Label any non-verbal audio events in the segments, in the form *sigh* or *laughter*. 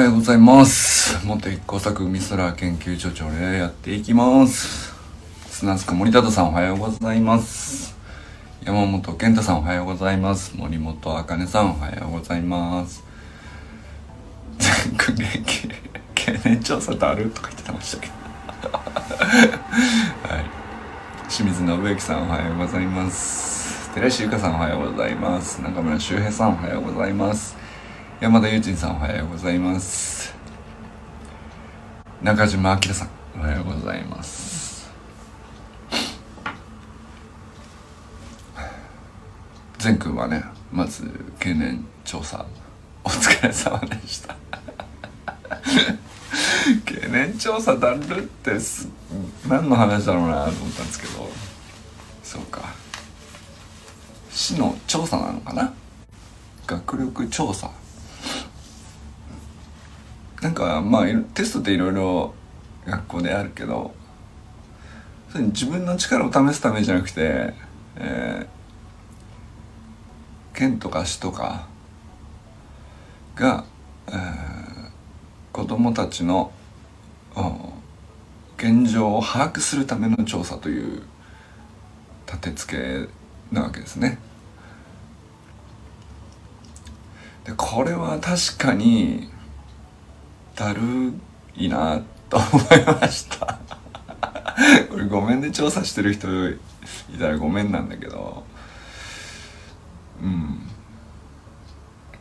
はようございます。元一工作美空研究所長でやっていきます。砂塚森田さんおはようございます。山本健太さんおはようございます。森本茜さんおはようございます。全国経年調査だるとか言ってましたけど。*laughs* はい。清水信之さんおはようございます。寺石由香さんおはようございます。中村修平さんおはようございます。山田裕人さんおはようございます。中島明さんおはようございます。善くんはねまず経年調査お疲れ様でした。*laughs* 経年調査だるってす何の話だろうなと思ったんですけど。そうか。市の調査なのかな？学力調査。なんかまあテストっていろいろ学校であるけど自分の力を試すためじゃなくて、えー、県とか市とかが、えー、子供たちの現状を把握するための調査という立て付けなわけですね。でこれは確かにだるいなと思いました。これごめんね調査してる人いたらごめんなんだけど。うん。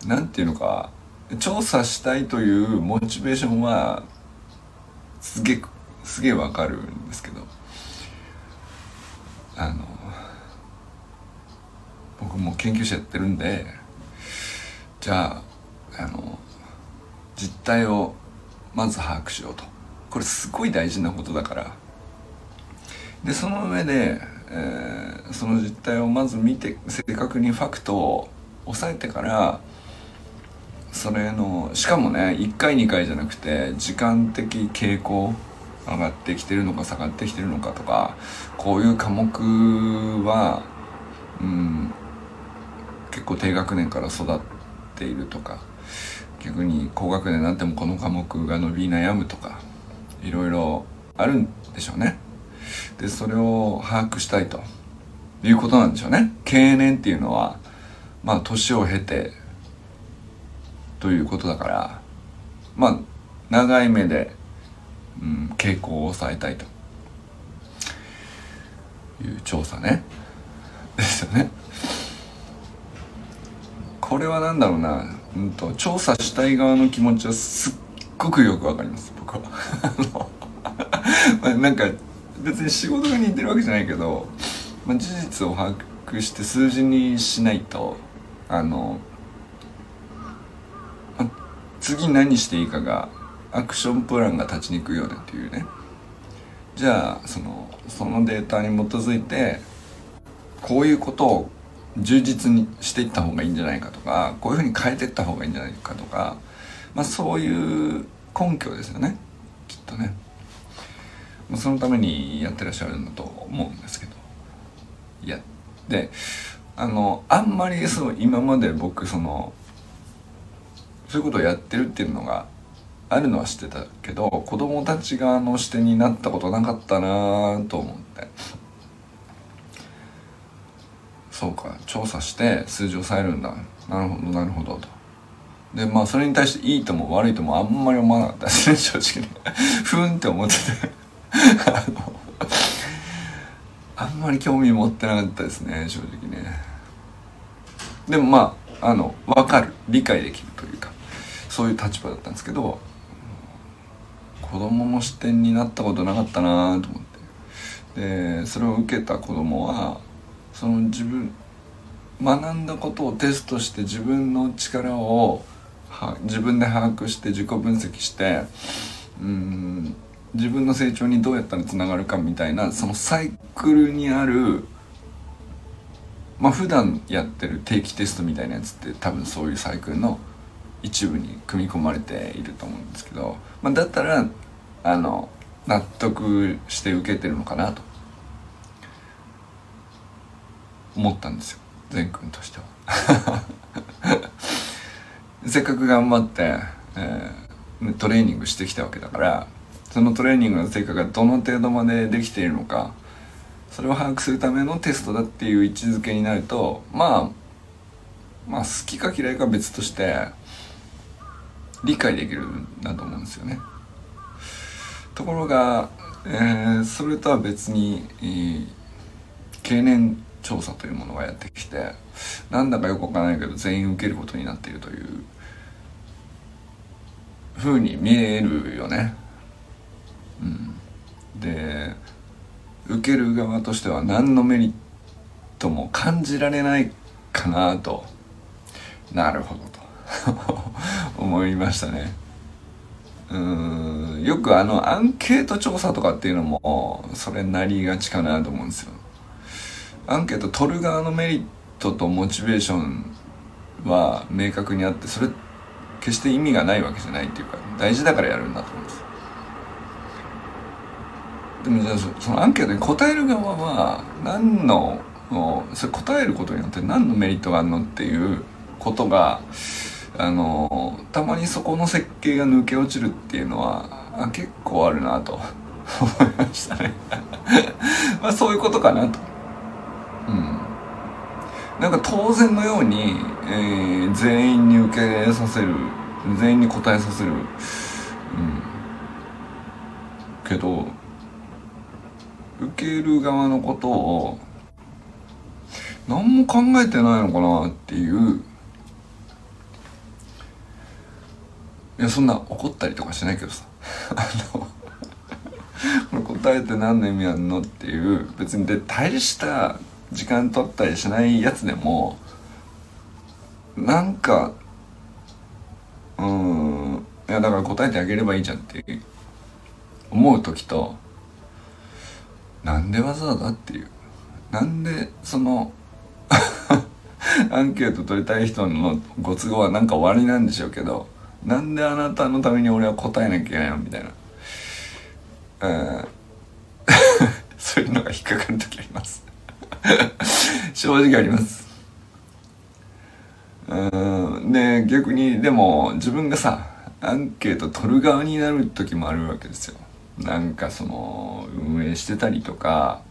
なんていうのか。調査したいというモチベーションはすげえすげえわかるんですけど。あの僕も研究者やってるんでじゃああの実態をまず把握しようと。これすごい大事なことだから。でその上で、えー、その実態をまず見て正確にファクトを押さえてからそれのしかもね1回2回じゃなくて時間的傾向上がってきてるのか下がってきてるのかとかこういう科目はうん結構低学年から育っているとか逆に高学年になってもこの科目が伸び悩むとかいろいろあるんでしょうね。でそれを把握したいと。いうことなんでしょうね。経年っていうのはまあ年を経てということだからまあ長い目で、うん、傾向を抑えたいと。いう調査ね。ですよね。これは何だろうな。うんと、調査したい側の気持ちはすっごくよくわかります僕は。*laughs* まあなんか別に仕事が似てるわけじゃないけど、まあ、事実を把握して数字にしないとあの、まあ、次何していいかがアクションプランが立ちにくいよねっていうね。じゃあそのそのデータに基づいてこういうことを充実にしていった方がいいんじゃないかとかこういうふうに変えていった方がいいんじゃないかとか、まあ、そういう根拠ですよね。きっとね。まそのためにやってらっしゃるんだと思うんですけど。いやであのあんまりそう今まで僕そのそういうことをやってるっていうのがあるのは知ってたけど子供たち側の視点になったことなかったなと思って。そうか調査して数字を抑えるんだ。なるほどなるほどと。でまあそれに対していいとも悪いともあんまり思わなかった。ですね正直ね。ふんって思ってて。あのあんまり興味持ってなかったですね正直ね。でもまああの分かる。理解できるというか。そういう立場だったんですけど子供の視点になったことなかったなと思って。でそれを受けた子供はその自分学んだことをテストして自分の力を自分で把握して自己分析してうん自分の成長にどうやったらつながるかみたいなそのサイクルにあるまあ普段やってる定期テストみたいなやつって多分そういうサイクルの一部に組み込まれていると思うんですけど、まあ、だったらあの納得して受けてるのかなと。思ったんですよ善くんとしては *laughs* せっかく頑張って、えトレーニングしてきたわけだからそのトレーニングの成果がどの程度までできているのかそれを把握するためのテストだっていう位置づけになるとまあまあ好きか嫌いか別として理解できるんだと思うんですよね。ところが、えー、それとは別に、えー、経年調査というものがやってきてなんだかよくわからないけど全員受けることになっているというふうに見えるよね。うん、で受ける側としては何のメリットも感じられないかなとなるほどと *laughs* 思いましたね。うんよくあのアンケート調査とかっていうのもそれなりがちかなと思うんですよ。アンケート取る側のメリットとモチベーションは明確にあってそれ決して意味がないわけじゃないっていうか大事だからやるんだと思うんです。でもじゃあそのアンケートに答える側は何のそれ答えることによって何のメリットがあるのっていうことがあのたまにそこの設計が抜け落ちるっていうのは結構あるなと思いましたねまあそういうことかなとなんか当然のように、えー、全員に受けさせる全員に答えさせる。うん。けど受ける側のことを何も考えてないのかなっていう。いやそんな怒ったりとかしないけどさ。*laughs* あのこれ答えて何の意味あんのっていう。別にで大した時間取ったりしないやつでもなんかうんいやだから答えてあげればいいじゃんって思う時となんでわざわざっていう。なんでその *laughs* アンケート取りたい人のご都合はなんか終わりなんでしょうけどなんであなたのために俺は答えなきゃいけないのみたいな、*laughs* そういうのが引っかかる時あります。*laughs* 正直あります。うんで逆にでも自分がさアンケート取る側になる時もあるわけですよ。なんかその運営してたりとか。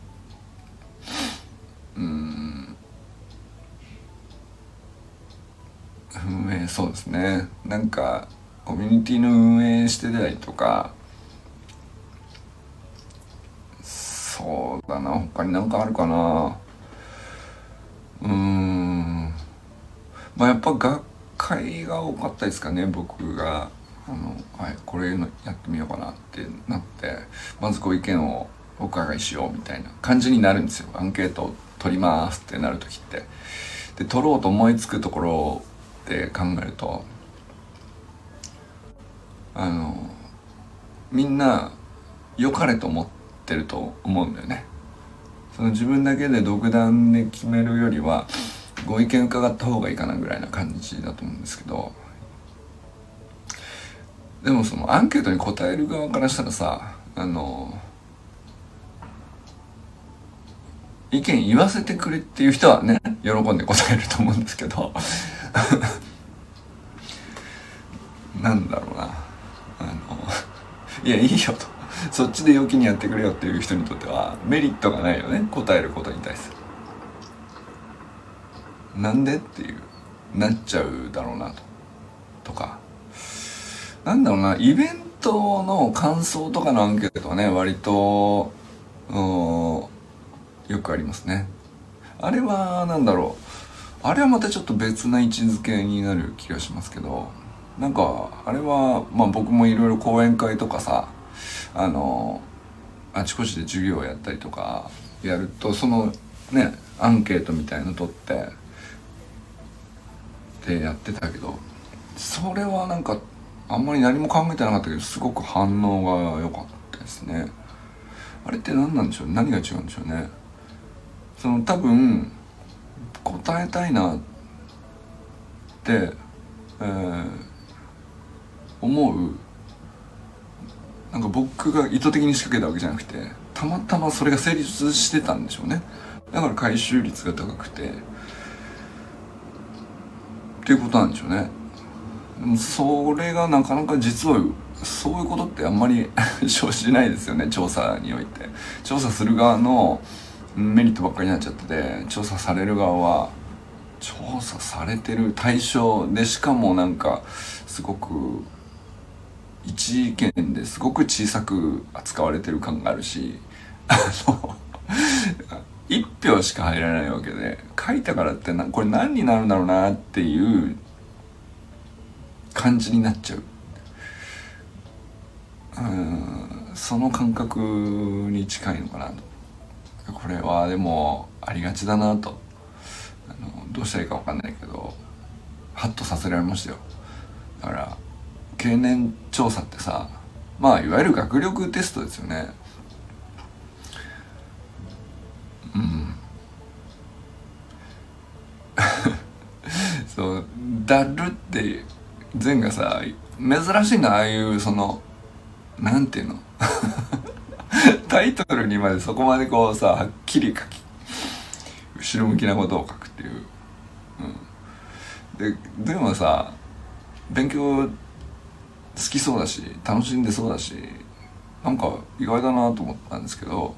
うん。運営そうですね。なんかコミュニティの運営してたりとかそうだな。他に何かあるかな。うん。まあやっぱ学会が多かったですかね僕が。あの、はい、これのやってみようかなってなってまずご意見をお伺いしようみたいな感じになるんですよ。アンケートを取りますってなる時って。で取ろうと思いつくところで考えるとあのみんな良かれと思ってると思うんだよね。その自分だけで独断で決めるよりはご意見伺った方がいいかなぐらいな感じだと思うんですけど。でもそのアンケートに答える側からしたらさあの意見言わせてくれっていう人はね喜んで答えると思うんですけど。*laughs* なんだろうな。あのいやいいよと。*laughs* そっちで陽気にやってくれよっていう人にとってはメリットがないよね答えることに対する。なんでっていうなっちゃうだろうなと。とか。なんだろうなイベントの感想とかのアンケートはね割とよくありますね。あれは何だろう。あれはまたちょっと別な位置づけになる気がしますけどなんかあれはまあ僕もいろいろ講演会とかさあのあちこちで授業をやったりとかやるとそのねアンケートみたいの取ってでやってたけどそれはなんかあんまり何も考えてなかったけどすごく反応が良かったですね。あれって何なんでしょう？何が違うんでしょうね？その多分答えたいなって、えー、思うなんか僕が意図的に仕掛けたわけじゃなくてたまたまそれが成立してたんでしょうね。だから回収率が高くて。っていうことなんでしょうね。それがなかなか実はそういうことってあんまり *laughs* 生じないですよね。調査において。調査する側のメリットばっかりになっちゃってて調査される側は調査されてる対象でしかもなんかすごく一意見ですごく小さく扱われてる感があるしあの1票しか入らないわけで書いたからってなこれ何になるんだろうなっていう感じになっちゃう。うんその感覚に近いのかなと。これはでもありがちだなと。あのどうしたらいいか分かんないけどハッとさせられましたよ。だから経年調査ってさまあいわゆる学力テストですよね。うん。*laughs* そうだるって前がさ珍しいなああいうそのなんていうの？*laughs* タイトルにまでそこまでこうさはっきり書き後ろ向きなことを書くっていう、うん、ででもさ勉強好きそうだし楽しんでそうだしなんか意外だなと思ったんですけど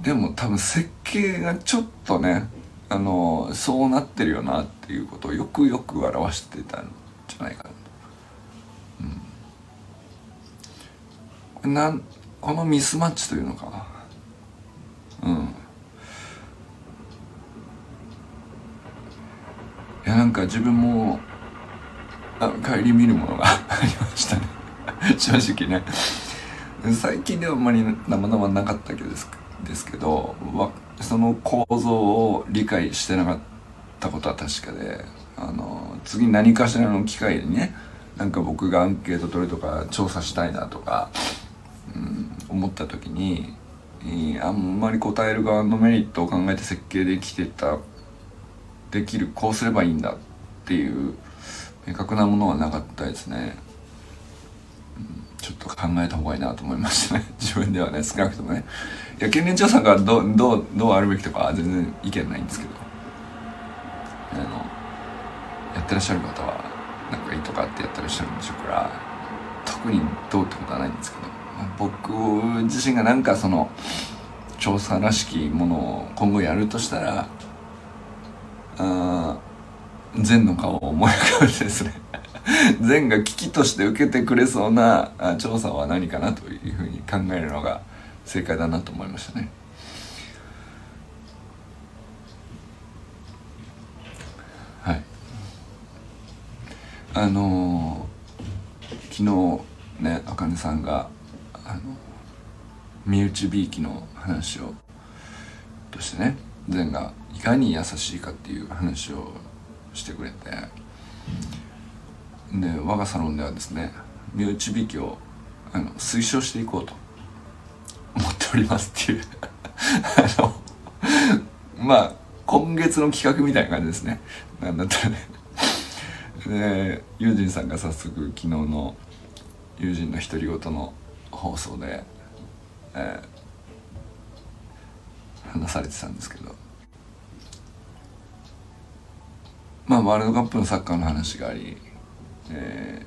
でも多分設計がちょっとねあのそうなってるよなっていうことをよくよく表してたんじゃないかな。と。うん、なんこのミスマッチというのかな。うん。いやなんか自分もあ帰り見るものがありましたね。*laughs* 正直ね。最近ではあんまり生々なかったけどですけどその構造を理解してなかったことは確かであの次何かしらの機会にねなんか僕がアンケート取るとか調査したいなとかうん思った時に、あんまり答える側のメリットを考えて設計できてたできるこうすればいいんだっていう明確なものはなかったですね、うん、ちょっと考えた方がいいなと思いましたね。*laughs* 自分ではね少なくともね。いや県連調査がどどうどうあるべきとかは全然意見ないんですけど。あのやってらっしゃる方はなんかいいとかってやってらっしゃるんでしょうから特にどうってことはないんですけど。僕自身がなんかその調査らしきものを今後やるとしたらあ善の顔を思い浮かべてですね *laughs* 善が危機として受けてくれそうな調査は何かなというふうに考えるのが正解だなと思いましたね。はい。あのー、昨日ねあかねさんがあの身内びいきの話をとしてね善がいかに優しいかっていう話をしてくれて。で我がサロンではですね身内びいきをあの推奨していこうと思っておりますっていう。あのまあ今月の企画みたいな感じですね。なんだったらね。で友人さんが早速昨日の友人の独り言の放送で、えー、話されてたんですけど。まあワールドカップのサッカーの話があり、え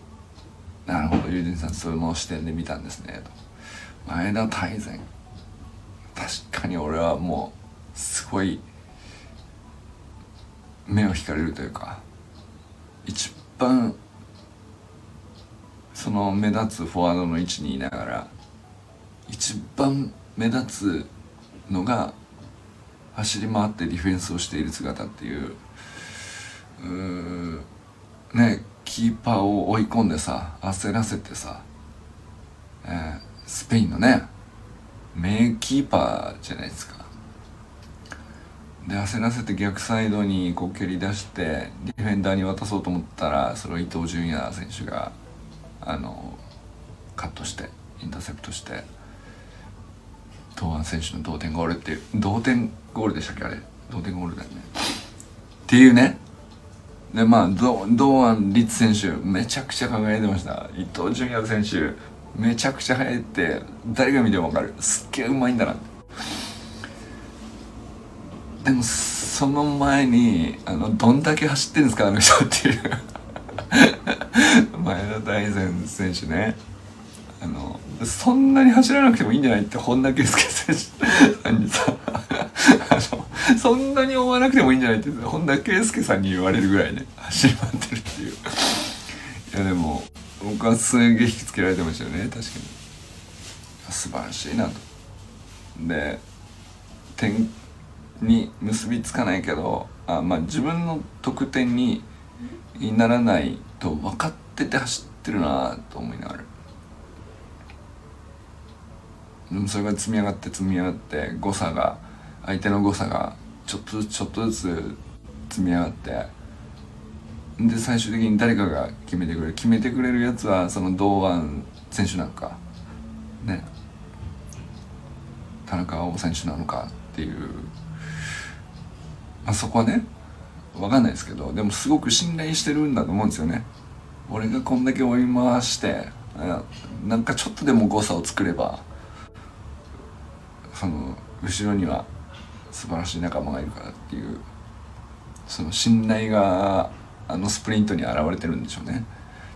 ー、なるほど友人さんその視点で見たんですねと。前田大然。確かに俺はもうすごい目を引かれるというか一番その目立つフォワードの位置にいながら一番目立つのが走り回ってディフェンスをしている姿っていうねキーパーを追い込んでさ焦らせてさ、えー、スペインのね名キーパーじゃないですか。で焦らせて逆サイドにこう蹴り出してディフェンダーに渡そうと思ったらそれを伊東純也選手があのカットしてインターセプトして堂安選手の同点ゴールっていう同点ゴールでしたっけあれ？同点ゴールだよね。っていうね。でまあ堂安律選手めちゃくちゃ輝いてました。伊東純也選手めちゃくちゃ速いって誰が見ても分かる。すっげえうまいんだなでもその前にあのどんだけ走ってんですかあの人っていう。*laughs* 前田大然選手ね。あのそんなに走らなくてもいいんじゃないって本田圭佑選手。*laughs* さんにさあのそんなに追わなくてもいいんじゃないって本田圭佑さんに言われるぐらいね走り回ってるっていう。いやでも僕はすげえ引きつけられてましたよね確かに。素晴らしいなと。で点に結びつかないけどあまあ自分の得点にならないと分かってて走ってるなと思いながら。でもそれが積み上がって積み上がって誤差が相手の誤差がちょっとずつちょっとずつ積み上がってで最終的に誰かが決めてくれる決めてくれるやつはその堂安選手なんかね。田中碧選手なのかっていう、まあ、そこはね分かんないですけどでもすごく信頼してるんだと思うんですよね。俺がこんだけ追い回してなんかちょっとでも誤差を作ればその後ろには素晴らしい仲間がいるからっていうその信頼があのスプリントに現れてるんでしょうね。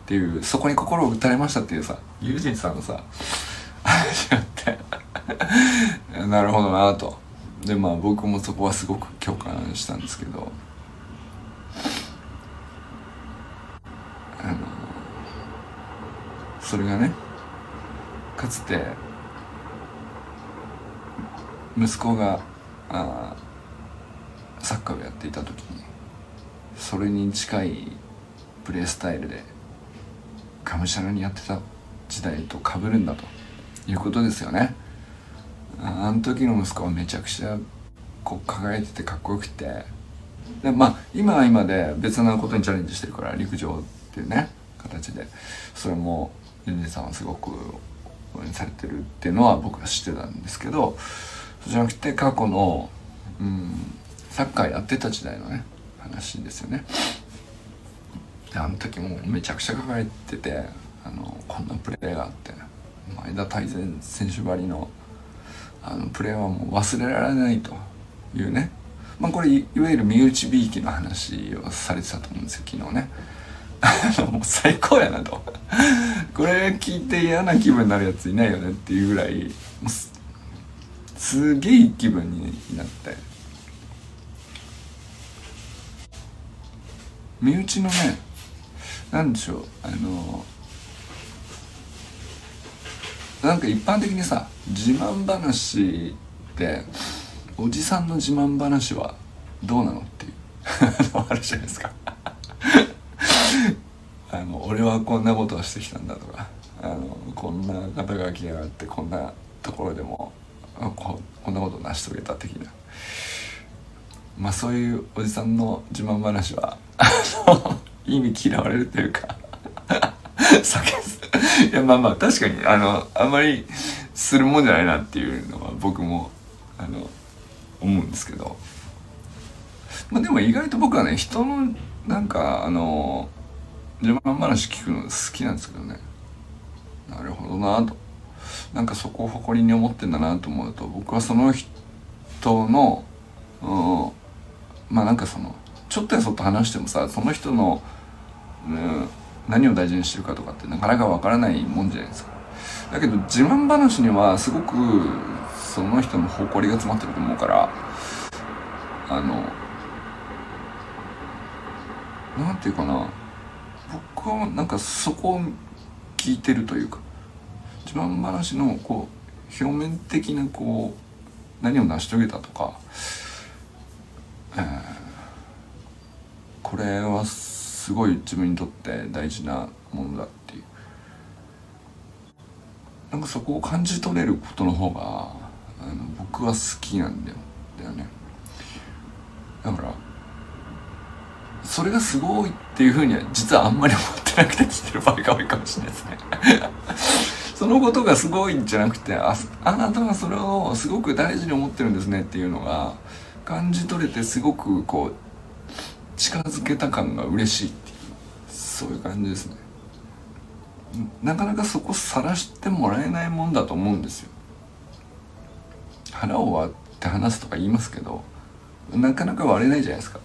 っていうそこに心を打たれましたっていうさユージンさんのさ話があって。*laughs* なるほどなと。でまあ僕もそこはすごく共感したんですけど。あのそれがねかつて息子があサッカーをやっていた時にそれに近いプレースタイルでがむしゃらにやってた時代と被るんだということですよね。あの時の息子はめちゃくちゃこう輝いててかっこよくてでまあ今は今で別なことにチャレンジしてるから陸上っていうね形でそれもユンジさんはすごく応援されてるっていうのは僕は知ってたんですけどじゃなくて過去の、うん、サッカーやってた時代のね話ですよね。であの時もめちゃくちゃ輝いててあのこんなプレーがあって前田大然選手ばりのあのプレーはもう忘れられないというね。まあこれいわゆる身内びいきの話をされてたと思うんですよ昨日ね。*laughs* もう最高やなと。これ聞いて嫌な気分になるやついないよねっていうぐらいすげえいい気分になって身内のね何でしょう。あのなんか一般的にさ自慢話っておじさんの自慢話はどうなのっていう。*laughs* あるじゃないですか。あの俺はこんなことをしてきたんだとか。あのこんな肩が来やがってこんなところでもここんなこと成し遂げた的な。まあそういうおじさんの自慢話は意味嫌われるというかいやまあまあ確かにあのあんまりするもんじゃないなっていうのは僕もあの思うんですけど。まあでも意外と僕はね人のなんかあの自慢話聞くの好きなんですけどね。なるほどなと。なんかそこを誇りに思ってんだなと思うと僕はその人の、うん、まあなんかそのちょっとやそっと話してもさその人の、うん、何を大事にしてるかとかってなかなかわからないもんじゃないですか。だけど自慢話にはすごくその人の誇りが詰まってると思うからあのなんていうかな僕はなんかそこを聞いてるというか自慢話のこう表面的なこう何を成し遂げたとか、えー、これはすごい自分にとって大事なものだっていう。なんかそこを感じ取れることの方があの僕は好きなんだよ。だよね。だからそれがすごいっていうふうには実はあんまり思ってなくて聞いてる場合が多いかもしれないですね。そのことがすごいんじゃなくてああなたはそれをすごく大事に思ってるんですねっていうのが感じ取れてすごくこう近づけた感が嬉しいっていうそういう感じですね。なかなかそこ晒してもらえないもんだと思うんですよ。腹を割って話すとか言いますけどなかなか割れないじゃないですか。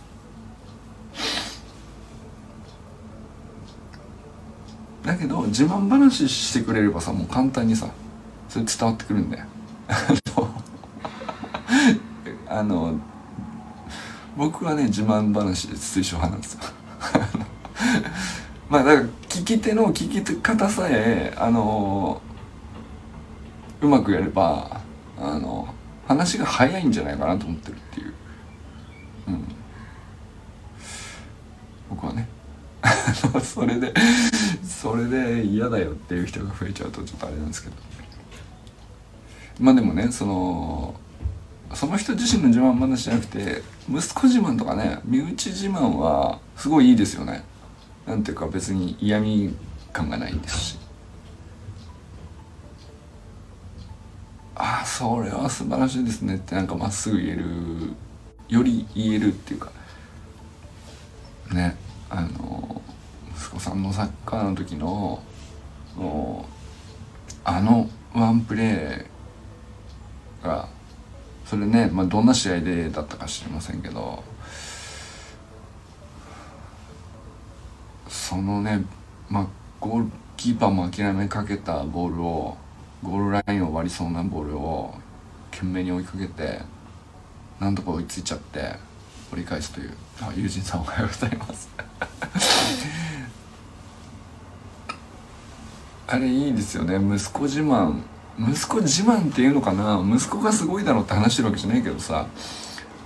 だけど自慢話してくれればさもう簡単にさそれ伝わってくるんだよ。あの僕はね自慢話で推奨派なんです。よまあだから聞き手の聞き方さえあのうまくやればあの話が早いんじゃないかなと思ってるっていう、うん、僕はね。*laughs* それでそれで嫌だよっていう人が増えちゃうとちょっとあれなんですけど。まあでもねそのその人自身の自慢話じゃなくて息子自慢とかね身内自慢はすごいいいですよね。なんていうか別に嫌味感がないですし。ああそれは素晴らしいですねってなんかまっすぐ言えるより言えるっていうか。ねあの子さんのサッカーの時のあのワンプレーがそれね、まあ、どんな試合でだったか知りませんけどそのね、まあ、ゴールキーパーも諦めかけたボールをゴールラインを割りそうなボールを懸命に追いかけてなんとか追いついちゃって折り返すというあ友人さんおはようございます。あれいいですよね。息子自慢。息子自慢っていうのかな？息子がすごいだろうって話してるわけじゃないけどさ。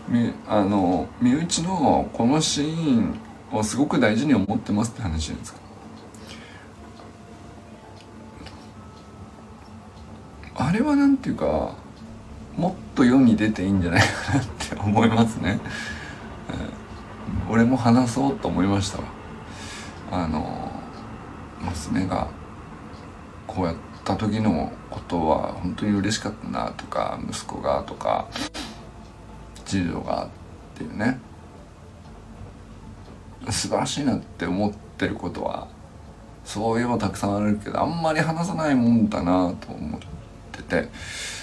みあの身内のこのシーンをすごく大事に思ってますって話じゃないですか。あれはなんていうかもっと世に出ていいんじゃないかなって思いますね、俺も話そうと思いましたわ。あの娘がこうやった時のことは本当に嬉しかったなとか息子がとか次女がっていうね。素晴らしいなって思ってることはそういえばたくさんあるけどあんまり話さないもんだなと思ってて。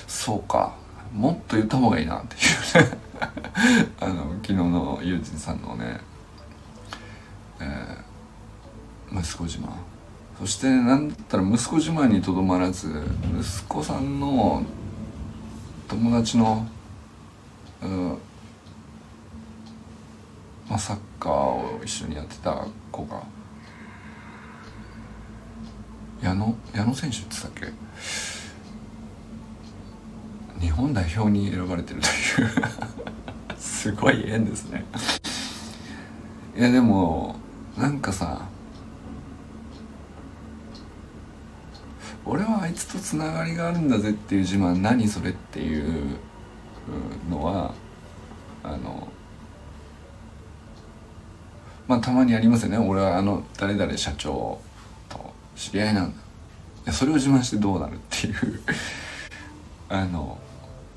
そうか。もっと言った方がいいなっていうね。*laughs* あの昨日のユージンさんのね、えー、息子自慢そしてなんだったら息子自慢にとどまらず息子さんの友達の、うんまあ、サッカーを一緒にやってた子が矢野矢野選手って言ったっけ？日本代表に選ばれてるという。*laughs* すごい縁ですね。いやでもなんかさ俺はあいつとつながりがあるんだぜっていう自慢何それっていうのはあのまあたまにありますよね。俺はあの誰々社長と知り合いなんだ。それを自慢してどうなるっていう *laughs* あの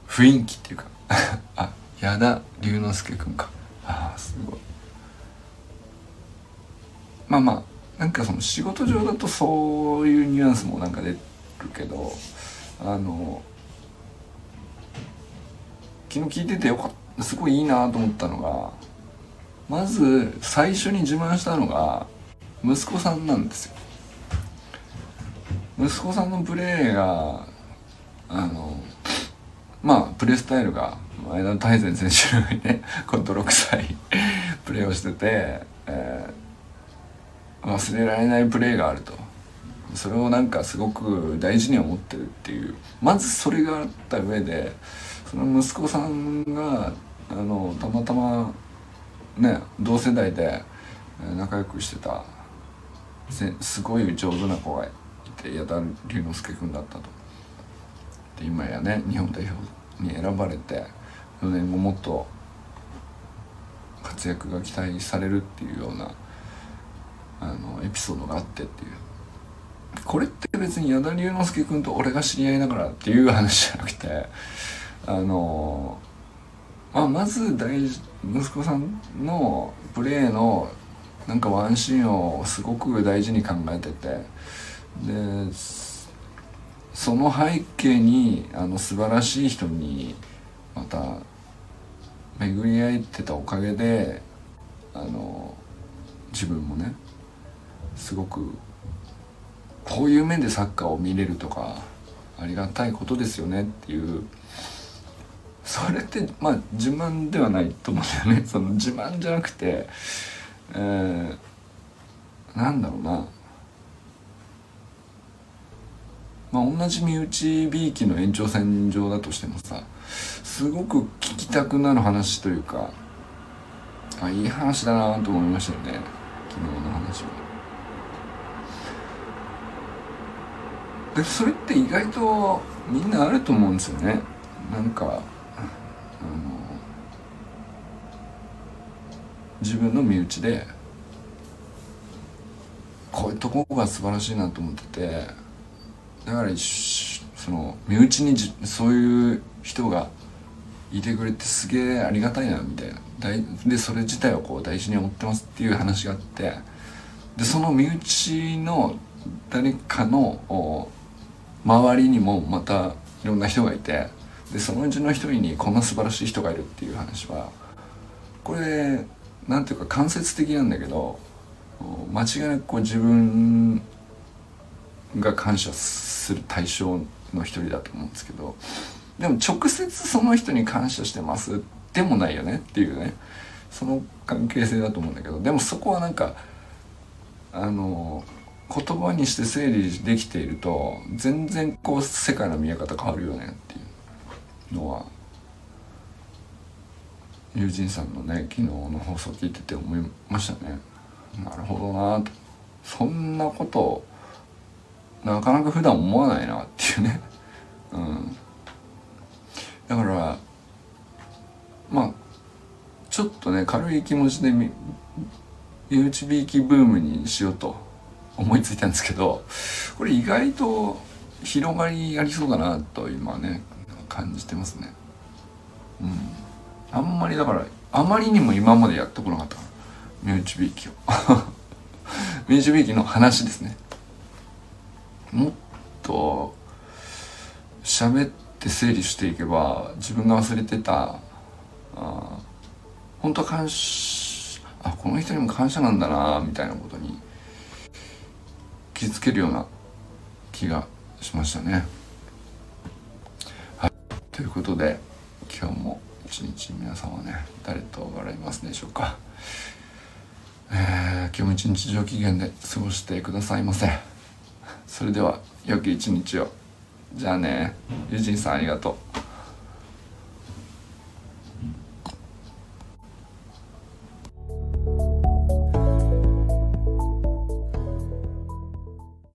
雰囲気っていうか。*laughs* あ矢田龍之介君か。ああすごい。まあまあなんかその仕事上だとそういうニュアンスもなんか出るけどあの昨日聞いててよかったすごいいいなと思ったのがまず最初に自慢したのが息子さんなんですよ。息子さんのプレーがあのまあプレースタイルが前田大然選手のようにねこの泥臭いプレーをしてて、えー忘れられないプレーがあるとそれをなんかすごく大事に思ってるっていうまずそれがあった上でその息子さんがあのたまたまね同世代で仲良くしてたすごい上手な子がいて矢田龍之介君だったと。で今やね日本代表に選ばれて4年後もっと活躍が期待されるっていうようなあのエピソードがあってっていう。これって別に矢田龍之介君と俺が知り合いだからっていう話じゃなくてあのまあ、まず大事息子さんのプレーのなんかワンシーンをすごく大事に考えててでその背景にあの素晴らしい人にまた巡り合えてたおかげであの自分もねすごくこういう面でサッカーを見れるとかありがたいことですよねっていう。それってまあ自慢ではないと思うんだよね。*laughs* その自慢じゃなくて、えー、なんだろうな。まあ同じ身内びいきの延長線上だとしてもさすごく聞きたくなる話というかあいい話だなと思いましたよね。昨日の話は。でそれって意外とみんなあると思うんですよね。なんかあの自分の身内でこういうとこが素晴らしいなと思っててだからその身内にじそういう人がいてくれてすげえありがたいなみたいな。でそれ自体をこう大事に思ってますっていう話があってでその身内の誰かの周りにもまたいろんな人がいてでそのうちの一人にこんな素晴らしい人がいるっていう話はこれなんていうか間接的なんだけど間違いなくこう自分が感謝する対象の一人だと思うんですけどでも直接その人に感謝してますでもないよねっていうねその関係性だと思うんだけどでもそこはなんかあの言葉にして整理できていると全然こう世界の見え方変わるよねっていうのは友人さんのね昨日の放送聞いてて思いましたね。なるほどなと。そんなことなかなか普段思わないなっていうね。*laughs* うん。だからまあちょっとね軽い気持ちで身内びいきブームにしようと。思いついたんですけどこれ意外と広がりありそうだなと今ね感じてますね。うん。あんまりだからあまりにも今までやってこなかったから身内びいきを。*laughs* 身内びいきの話ですね。もっと喋って整理していけば自分が忘れてたあ本当は感謝あこの人にも感謝なんだなみたいなことに気づけるような気がしましたね。はい、ということで今日も一日皆さんはね誰と笑いますでしょうか。えー、今日も一日上機嫌で過ごしてくださいませ。それでは良き一日を。じゃあね、ユジンさんありがとう。